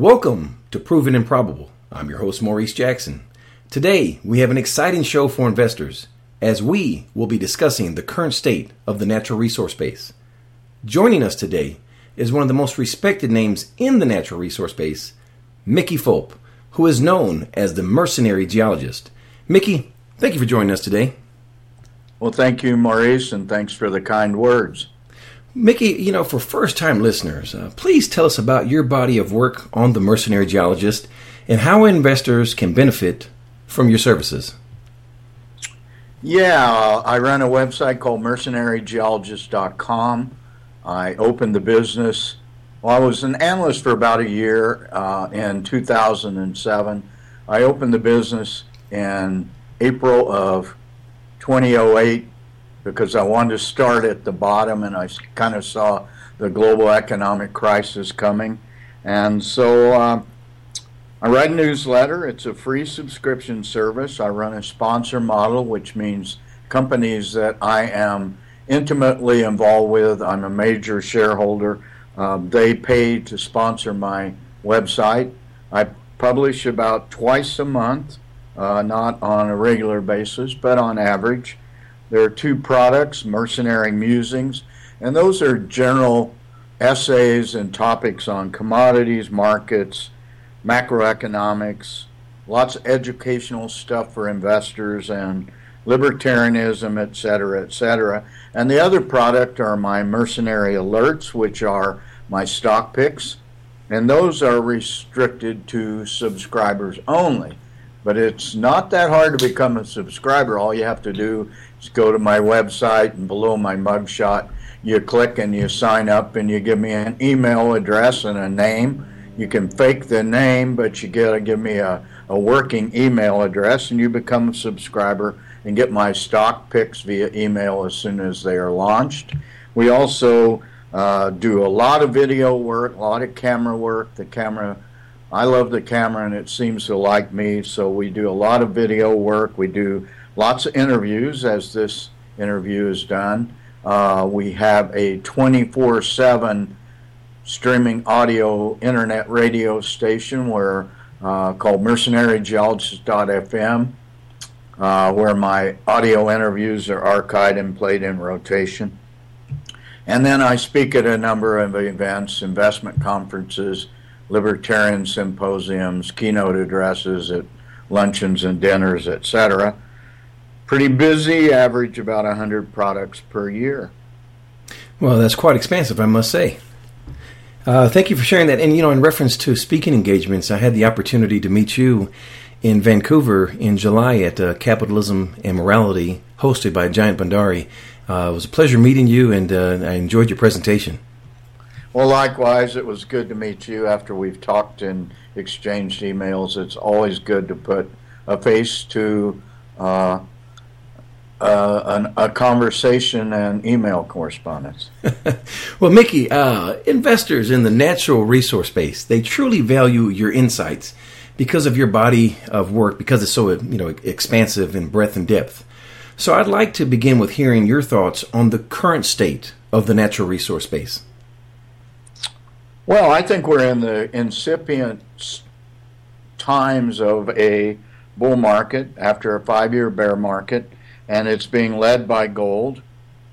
Welcome to Proven and Probable. I'm your host, Maurice Jackson. Today, we have an exciting show for investors as we will be discussing the current state of the natural resource space. Joining us today is one of the most respected names in the natural resource space, Mickey Fulp, who is known as the mercenary geologist. Mickey, thank you for joining us today. Well, thank you, Maurice, and thanks for the kind words. Mickey, you know, for first time listeners, uh, please tell us about your body of work on the mercenary geologist and how investors can benefit from your services. Yeah, I run a website called mercenarygeologist.com. I opened the business. Well, I was an analyst for about a year uh, in 2007. I opened the business in April of 2008 because I wanted to start at the bottom and I kind of saw the global economic crisis coming. And so uh, I write a newsletter. It's a free subscription service. I run a sponsor model, which means companies that I am intimately involved with, I'm a major shareholder. Uh, they pay to sponsor my website. I publish about twice a month, uh, not on a regular basis, but on average. There are two products, Mercenary Musings, and those are general essays and topics on commodities, markets, macroeconomics, lots of educational stuff for investors and libertarianism, etc., etc. And the other product are my mercenary alerts, which are my stock picks, and those are restricted to subscribers only. But it's not that hard to become a subscriber. All you have to do is go to my website and below my mugshot, you click and you sign up and you give me an email address and a name. You can fake the name, but you got to give me a, a working email address and you become a subscriber and get my stock picks via email as soon as they are launched. We also uh, do a lot of video work, a lot of camera work. The camera I love the camera and it seems to like me, so we do a lot of video work. We do lots of interviews, as this interview is done. Uh, we have a 24 7 streaming audio internet radio station where uh, called mercenarygeologist.fm, uh, where my audio interviews are archived and played in rotation. And then I speak at a number of events, investment conferences, libertarian symposiums, keynote addresses at luncheons and dinners, etc. Pretty busy, average about 100 products per year. Well, that's quite expansive, I must say. Uh, thank you for sharing that. And, you know, in reference to speaking engagements, I had the opportunity to meet you in Vancouver in July at uh, Capitalism and Morality, hosted by Jayant Bhandari. Uh, it was a pleasure meeting you, and uh, I enjoyed your presentation. Well, likewise, it was good to meet you after we've talked and exchanged emails. It's always good to put a face to uh, an, a conversation and email correspondence. well, Mickey, uh, investors in the natural resource space, they truly value your insights because of your body of work, because it's so you know expansive in breadth and depth. So I'd like to begin with hearing your thoughts on the current state of the natural resource space. Well, I think we're in the incipient times of a bull market after a five year bear market, and it's being led by gold.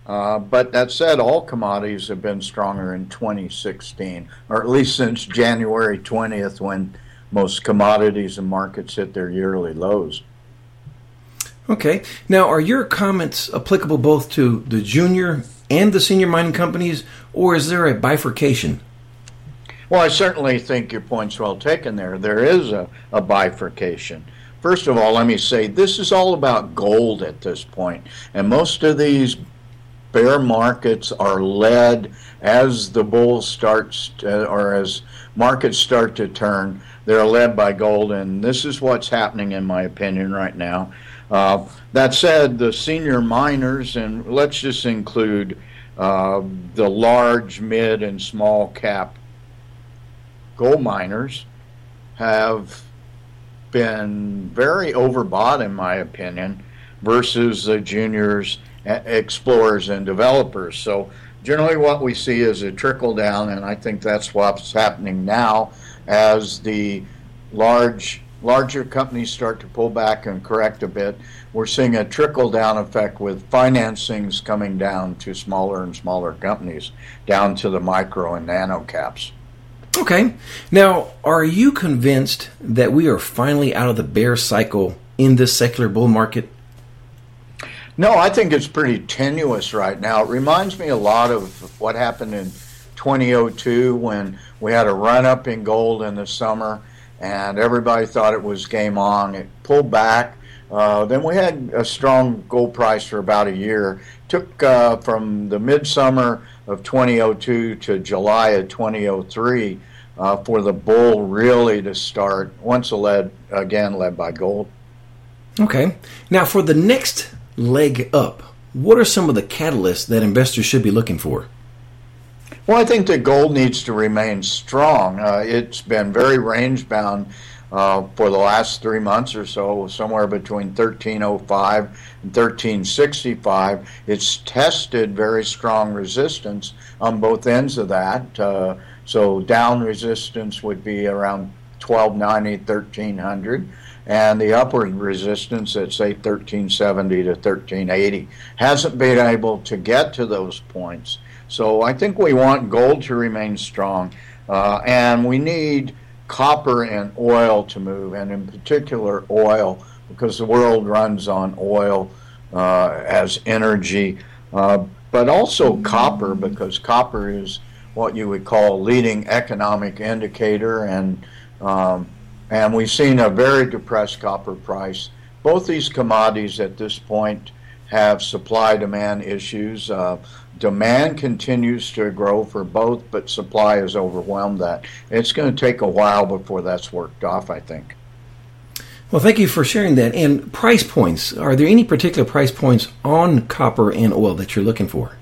Uh, but that said, all commodities have been stronger in 2016, or at least since January 20th, when most commodities and markets hit their yearly lows. Okay. Now, are your comments applicable both to the junior and the senior mining companies, or is there a bifurcation? Well, I certainly think your point's well taken there. There is a, a bifurcation. First of all, let me say this is all about gold at this point. and most of these bear markets are led as the bull starts to, or as markets start to turn. They're led by gold, and this is what's happening, in my opinion, right now. Uh, that said, the senior miners, and let's just include uh, the large, mid, and small cap gold miners have been very overbought, in my opinion, versus the juniors, explorers, and developers. So generally, what we see is a trickle down, and I think that's what's happening now. as the large larger companies start to pull back and correct a bit, we're seeing a trickle down effect with financings coming down to smaller and smaller companies, down to the micro and nano caps. Okay. Now, are you convinced that we are finally out of the bear cycle in this secular bull market? No, I think it's pretty tenuous right now. It reminds me a lot of what happened in 2002 when we had a run up in gold in the summer and everybody thought it was game on. It pulled back. Uh, then we had a strong gold price for about a year. Took uh, from the midsummer of 2002 to July of 2003 uh, for the bull really to start. Once led again led by gold. Okay. Now for the next leg up, what are some of the catalysts that investors should be looking for? Well, I think that gold needs to remain strong. Uh, it's been very range bound uh, for the last three months or so, somewhere between 1305 and 1365. It's tested very strong resistance on both ends of that. Uh, so down resistance would be around 1290, 1300 and the upward resistance at say 1370 to 1380 hasn't been able to get to those points. So I think we want gold to remain strong, uh, and we need copper and oil to move, and in particular oil, because the world runs on oil uh, as energy, uh, but also copper, because copper is what you would call a leading economic indicator, and um, and we've seen a very depressed copper price. Both these commodities at this point have supply demand issues. Uh, demand continues to grow for both, but supply has overwhelmed that. It's going to take a while before that's worked off, I think. Well, thank you for sharing that. And price points. Are there any particular price points on copper and oil that you're looking for?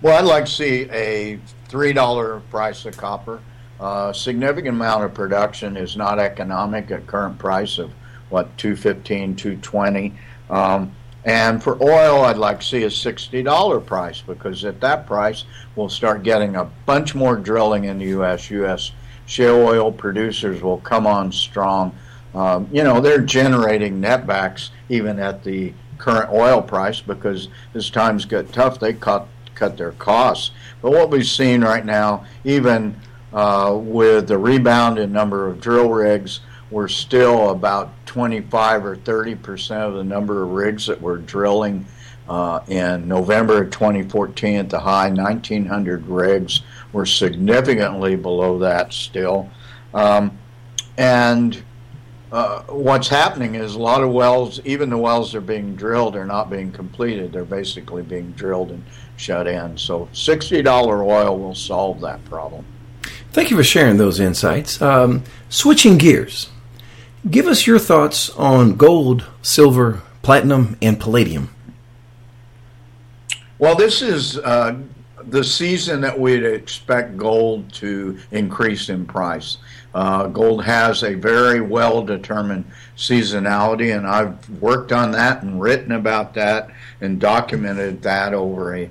Well, I'd like to see a $3 price of copper. A uh, significant amount of production is not economic at current price of what 215 220 um, and for oil, I'd like to see a $60 price because at that price, we'll start getting a bunch more drilling in the U.S. U.S. shale oil producers will come on strong. Um, you know, they're generating netbacks even at the current oil price because as times get tough, they cut, cut their costs. But what we've seen right now, even uh, with the rebound in number of drill rigs, we're still about 25 or 30 percent of the number of rigs that were drilling uh, in November of 2014 at the high 1900 rigs. We're significantly below that still. Um, and uh, what's happening is a lot of wells, even the wells that are being drilled, are not being completed. They're basically being drilled and shut in. So $60 oil will solve that problem. Thank you for sharing those insights. Um, switching gears, Give us your thoughts on gold, silver, platinum, and palladium. Well, this is uh, the season that we'd expect gold to increase in price. Uh, gold has a very well determined seasonality, and I've worked on that and written about that and documented that over a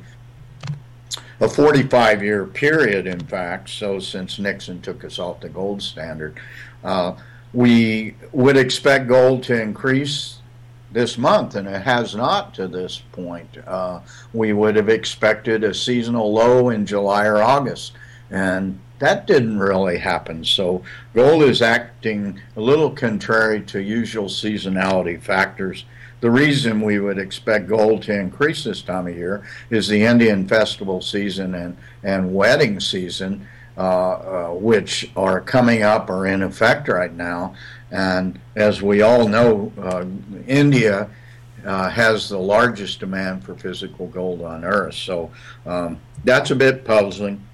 a 45 year period, in fact, so since Nixon took us off the gold standard. Uh, we would expect gold to increase this month, and it has not to this point. Uh, we would have expected a seasonal low in July or August, and that didn't really happen. So gold is acting a little contrary to usual seasonality factors. The reason we would expect gold to increase this time of year is the Indian festival season and, and wedding season which are coming up or in effect right now. And as we all know, uh, India uh, has the largest demand for physical gold on Earth. So um, that's a bit puzzling.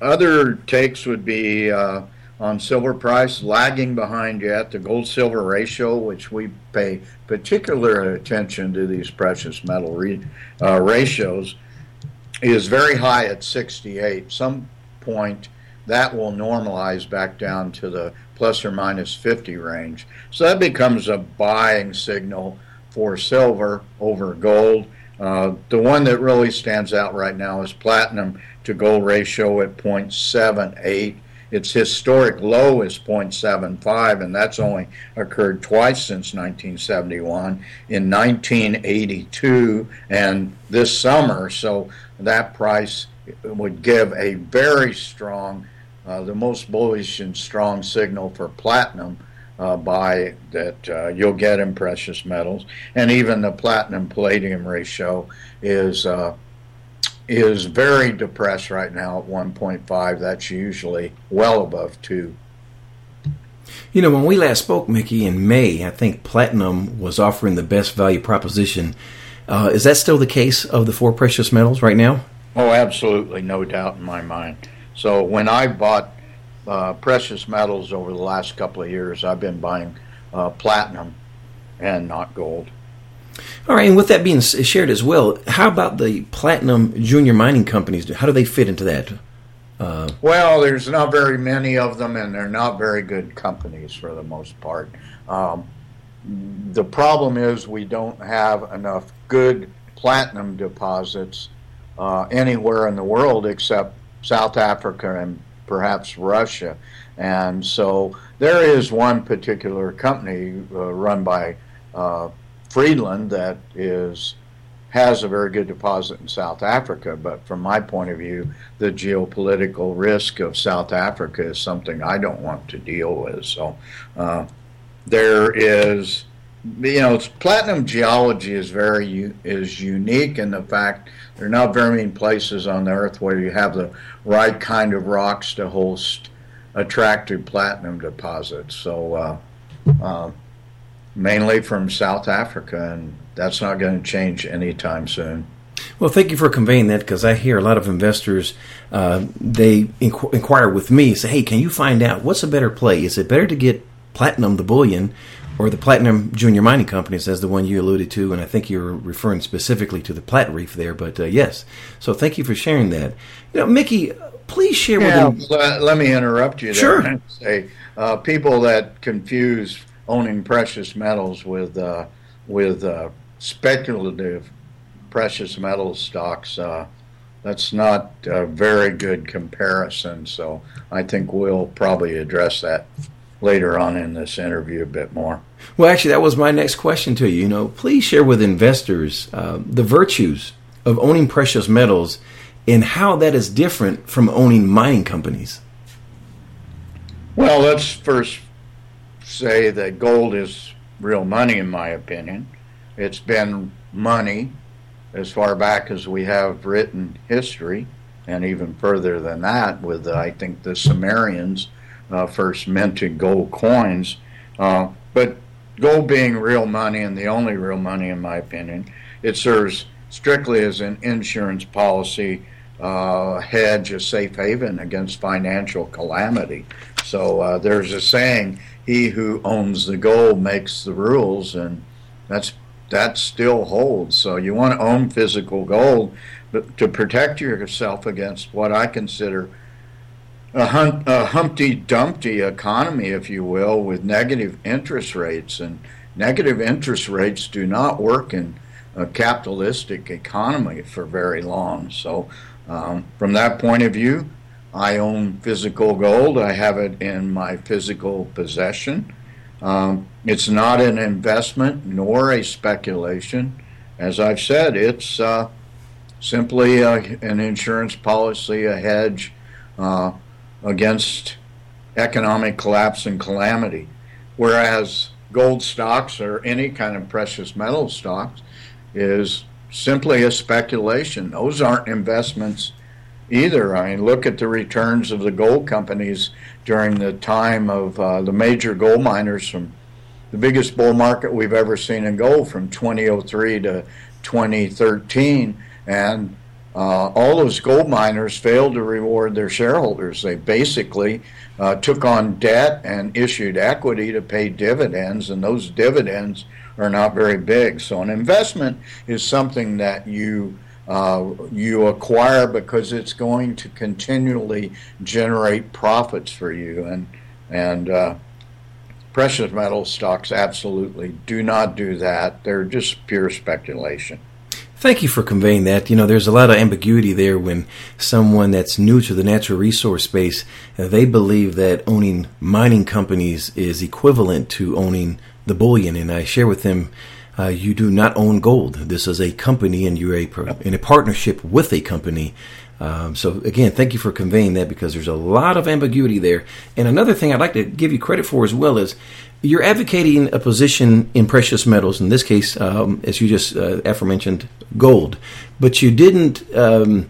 Other takes would be uh, on silver price lagging behind yet. The gold silver ratio, which we pay particular attention to these precious metal re- uh, ratios, is very high at 68. Some point that will normalize back down to the plus or minus 50 range. So that becomes a buying signal for silver over gold. Uh, the one that really stands out right now is platinum to gold ratio at 0.78. its historic low is 0.75, and that's only occurred twice since 1971 in 1982 and this summer. So that price would give a very strong, the most bullish and strong signal for platinum. Uh, buy that uh, you'll get in precious metals, and even the platinum palladium ratio is uh, is very depressed right now at 1.5. That's usually well above 2. You know, when we last spoke, Mickey, in May, I think platinum was offering the best value proposition. Uh, is that still the case of the four precious metals right now? Oh, absolutely, no doubt in my mind. So when I bought uh, precious metals over the last couple of years, I've been buying uh, platinum and not gold. All right, and with that being shared as well, how about the platinum junior mining companies? How do they fit into that? Uh, well, there's not very many of them, and they're not very good companies for the most part. Um, the problem is we don't have enough good platinum deposits uh, anywhere in the world except South Africa and perhaps Russia. And so there is one particular company uh, run by uh, Friedland that is has a very good deposit in South Africa, but from my point of view, the geopolitical risk of South Africa is something I don't want to deal with. So uh, there is, you know, platinum geology is very is unique in the fact there are not very many places on the earth where you have the right kind of rocks to host attractive platinum deposits. So. Uh, uh, mainly from South Africa, and that's not going to change anytime soon. Well, thank you for conveying that because I hear a lot of investors uh, they inqu- inquire with me, say, "Hey, can you find out what's a better play? Is it better to get platinum, the bullion, or the platinum junior mining companies, as the one you alluded to?" And I think you're referring specifically to the Platreef there, but uh, yes. So thank you for sharing that. You know, Mickey, please share yeah, with them. Let, let me interrupt you there sure. and say uh, people that confuse owning precious metals with uh, with uh, speculative precious metal stocks. Uh, that's not a very good comparison. So I think we'll probably address that later on in this interview a bit more. Well, actually, that was my next question to you. You know, please share with investors uh, the virtues of owning precious metals and how that is different from owning mining companies. Well, let's first say that gold is real money, in my opinion. It's been money as far back as we have written history, and even further than that, with uh, I think the Sumerians uh, first minted gold coins. Uh, but gold being real money and the only real money, in my opinion, it serves strictly as an insurance policy uh, hedge, a safe haven against financial calamity. So uh, there's a saying he who owns the gold makes the rules, and that's that still holds. So you want to own physical gold but to protect yourself against what I consider a, hum- a Humpty Dumpty economy, if you will, with negative interest rates. And negative interest rates do not work in a capitalistic economy for very long. So, um, from that point of view, I own physical gold. I have it in my physical possession. Um, it's not an investment nor a speculation. As I've said, it's uh, simply a, an insurance policy, a hedge uh, against economic collapse and calamity. Whereas gold stocks or any kind of precious metal stocks is simply a speculation. Those aren't investments either. I mean, look at the returns of the gold companies during the time of uh, the major gold miners from the biggest bull market we've ever seen in gold from 2003 to 2013. And uh, all those gold miners failed to reward their shareholders. They basically uh, took on debt and issued equity to pay dividends, and those dividends are not very big. So, an investment is something that you uh, you acquire because it's going to continually generate profits for you. And and uh, precious metal stocks absolutely do not do that. They're just pure speculation. Thank you for conveying that. You know, there's a lot of ambiguity there when someone that's new to the natural resource space, they believe that owning mining companies is equivalent to owning the bullion. And I share with them, uh, you do not own gold. This is a company, and you're a, in a partnership with a company. Um, so again, thank you for conveying that because there's a lot of ambiguity there. And another thing I'd like to give you credit for as well is you're advocating a position in precious metals. In this case, um, as you just uh, aforementioned, gold, but you didn't. Um,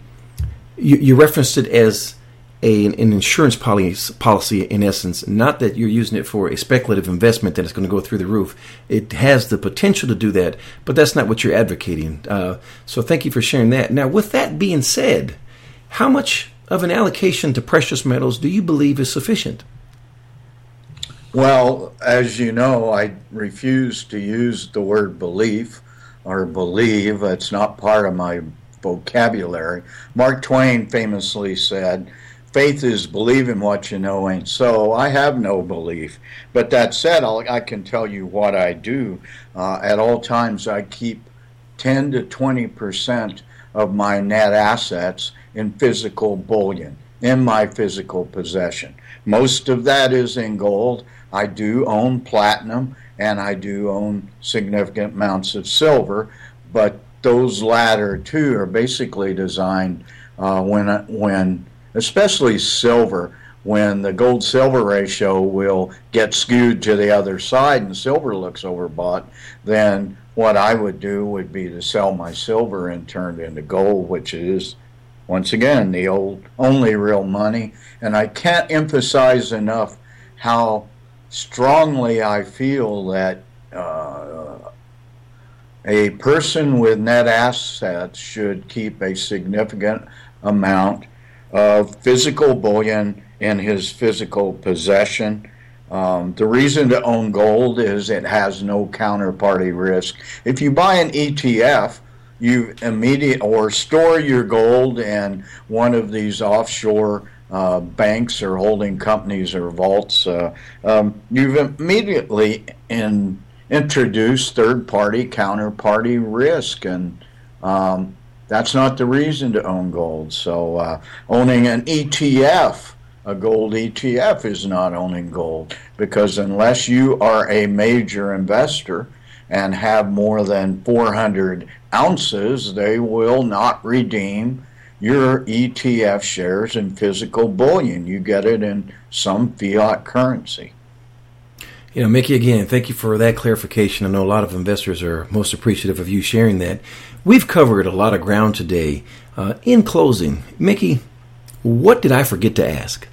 you, you, referenced it as a, an insurance policy, policy in essence. Not that you're using it for a speculative investment that is going to go through the roof. It has the potential to do that, but that's not what you're advocating. Uh, so thank you for sharing that. Now, with that being said how much of an allocation to precious metals do you believe is sufficient? Well, as you know, I refuse to use the word belief or believe. It's not part of my vocabulary. Mark Twain famously said, Faith is believing what you know ain't so. I have no belief. But that said, I'll, i can tell you what I do. Uh, at all times, I keep 10 to 20 percent of my net assets in physical bullion in my physical possession. Most of that is in gold. I do own platinum and I do own significant amounts of silver, but those latter two are basically designed uh, when when especially silver when the gold silver ratio will get skewed to the other side and silver looks overbought, then what I would do would be to sell my silver and turn it into gold, which is once again, the old only real money. And I can't emphasize enough how strongly I feel that uh, a person with net assets should keep a significant amount of physical bullion in his physical possession. Um, the reason to own gold is it has no counterparty risk. If you buy an ETF, you immediate or store your gold in one of these offshore uh, banks or holding companies or vaults, uh, um, you've immediately in, introduced third-party counterparty risk, and um, that's not the reason to own gold. So uh, owning an ETF. A gold ETF is not owning gold because unless you are a major investor, and have more than 400 ounces, they will not redeem your ETF shares in physical bullion. You get it in some fiat currency. You know, Mickey, again, thank you for that clarification. I know a lot of investors are most appreciative of you sharing that. We've covered a lot of ground today. Uh, in closing, Mickey, what did I forget to ask?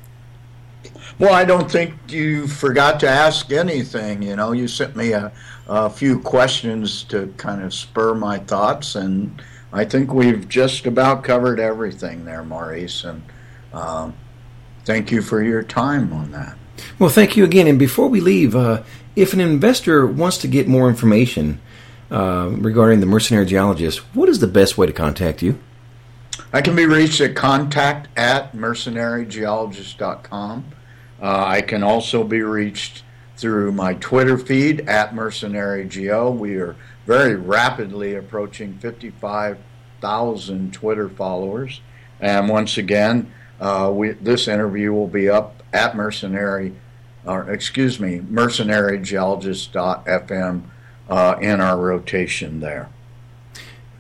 Well, I don't think you forgot to ask anything. You know, you sent me a, a few questions to kind of spur my thoughts, and I think we've just about covered everything there, Maurice. And um, thank you for your time on that. Well, thank you again. And before we leave, uh, if an investor wants to get more information uh, regarding the mercenary geologist, what is the best way to contact you? I can be reached at contact at mercenarygeologist.com. Uh, I can also be reached through my Twitter feed at Mercenary Geo. We are very rapidly approaching 55,000 Twitter followers. And once again, uh, we, this interview will be up at Mercenary, or excuse me, mercenarygeologist.fm uh, in our rotation there.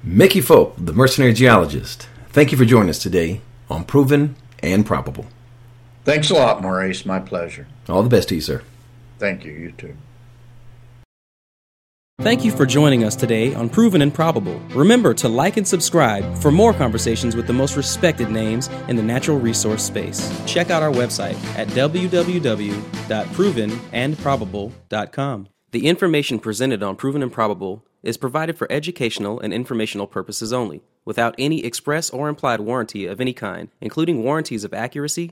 Mickey Fulp, the Mercenary Geologist, thank you for joining us today on Proven and Probable. Thanks a lot, Maurice. My pleasure. All the best to you, sir. Thank you. You too. Thank you for joining us today on Proven and Probable. Remember to like and subscribe for more conversations with the most respected names in the natural resource space. Check out our website at www.provenandprobable.com. The information presented on Proven and Probable is provided for educational and informational purposes only, without any express or implied warranty of any kind, including warranties of accuracy,